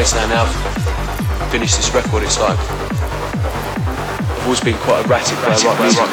place now. Now I've finished this record. It's like I've always been quite erratic where I rock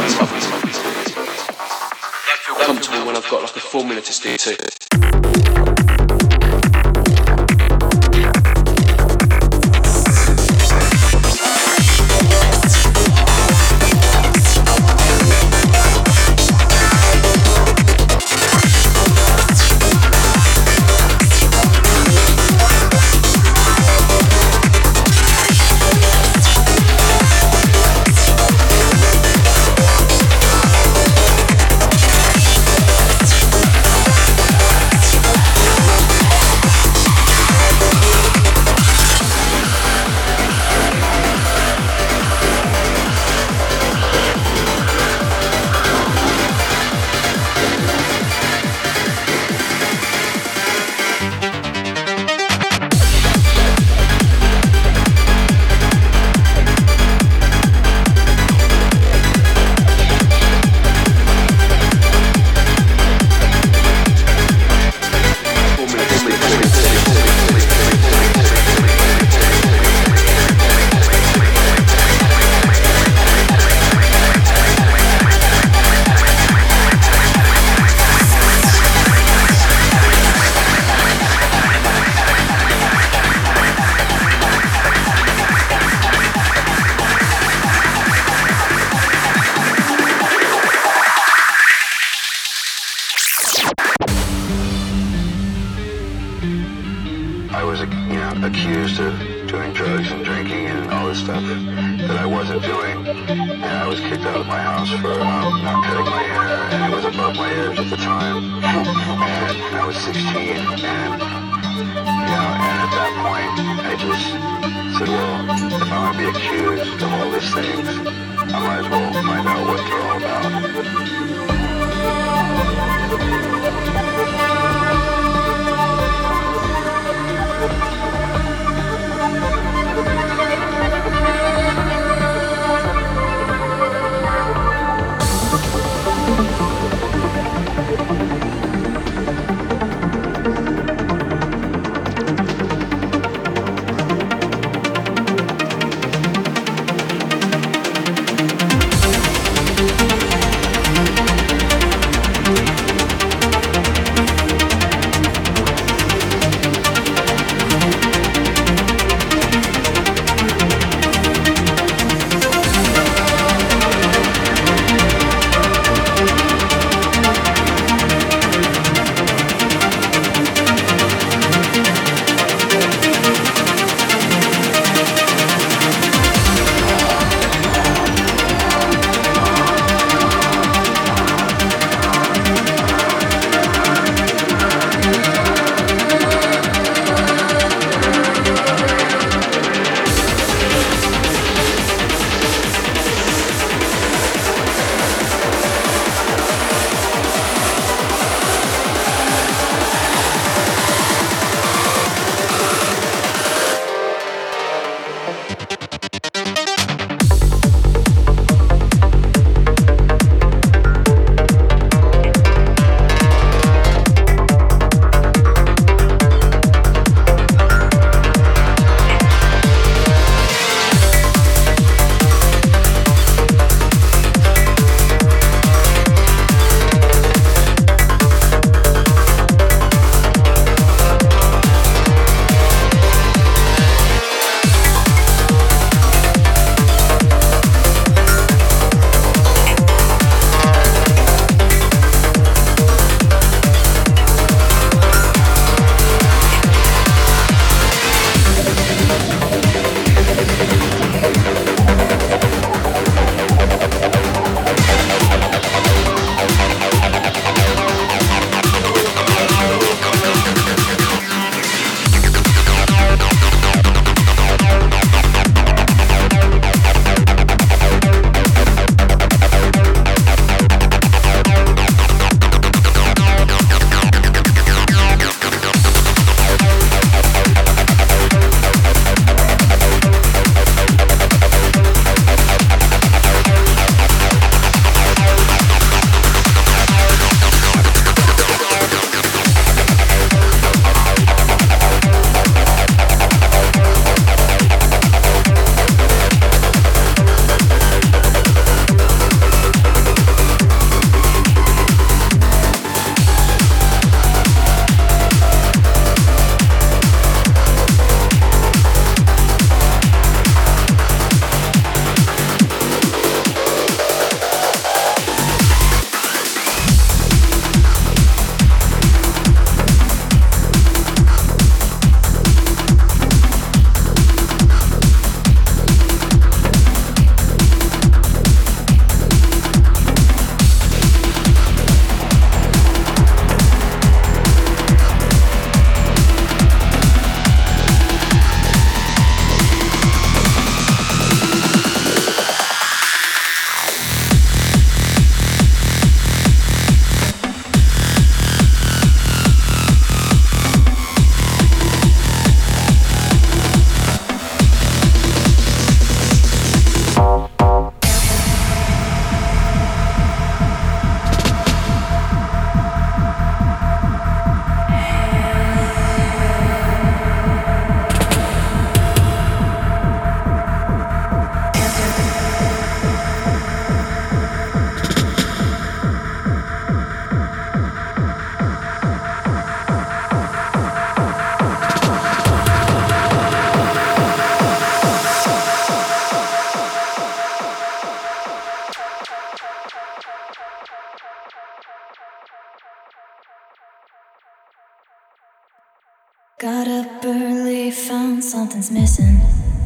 Missing.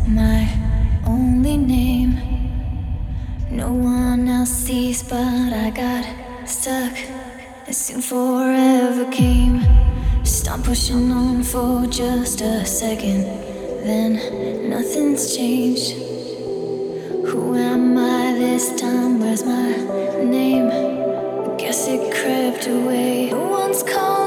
My only name. No one else sees, but I got stuck. And soon forever came. Stop pushing on for just a second. Then nothing's changed. Who am I this time? Where's my name? I guess it crept away. No one's calling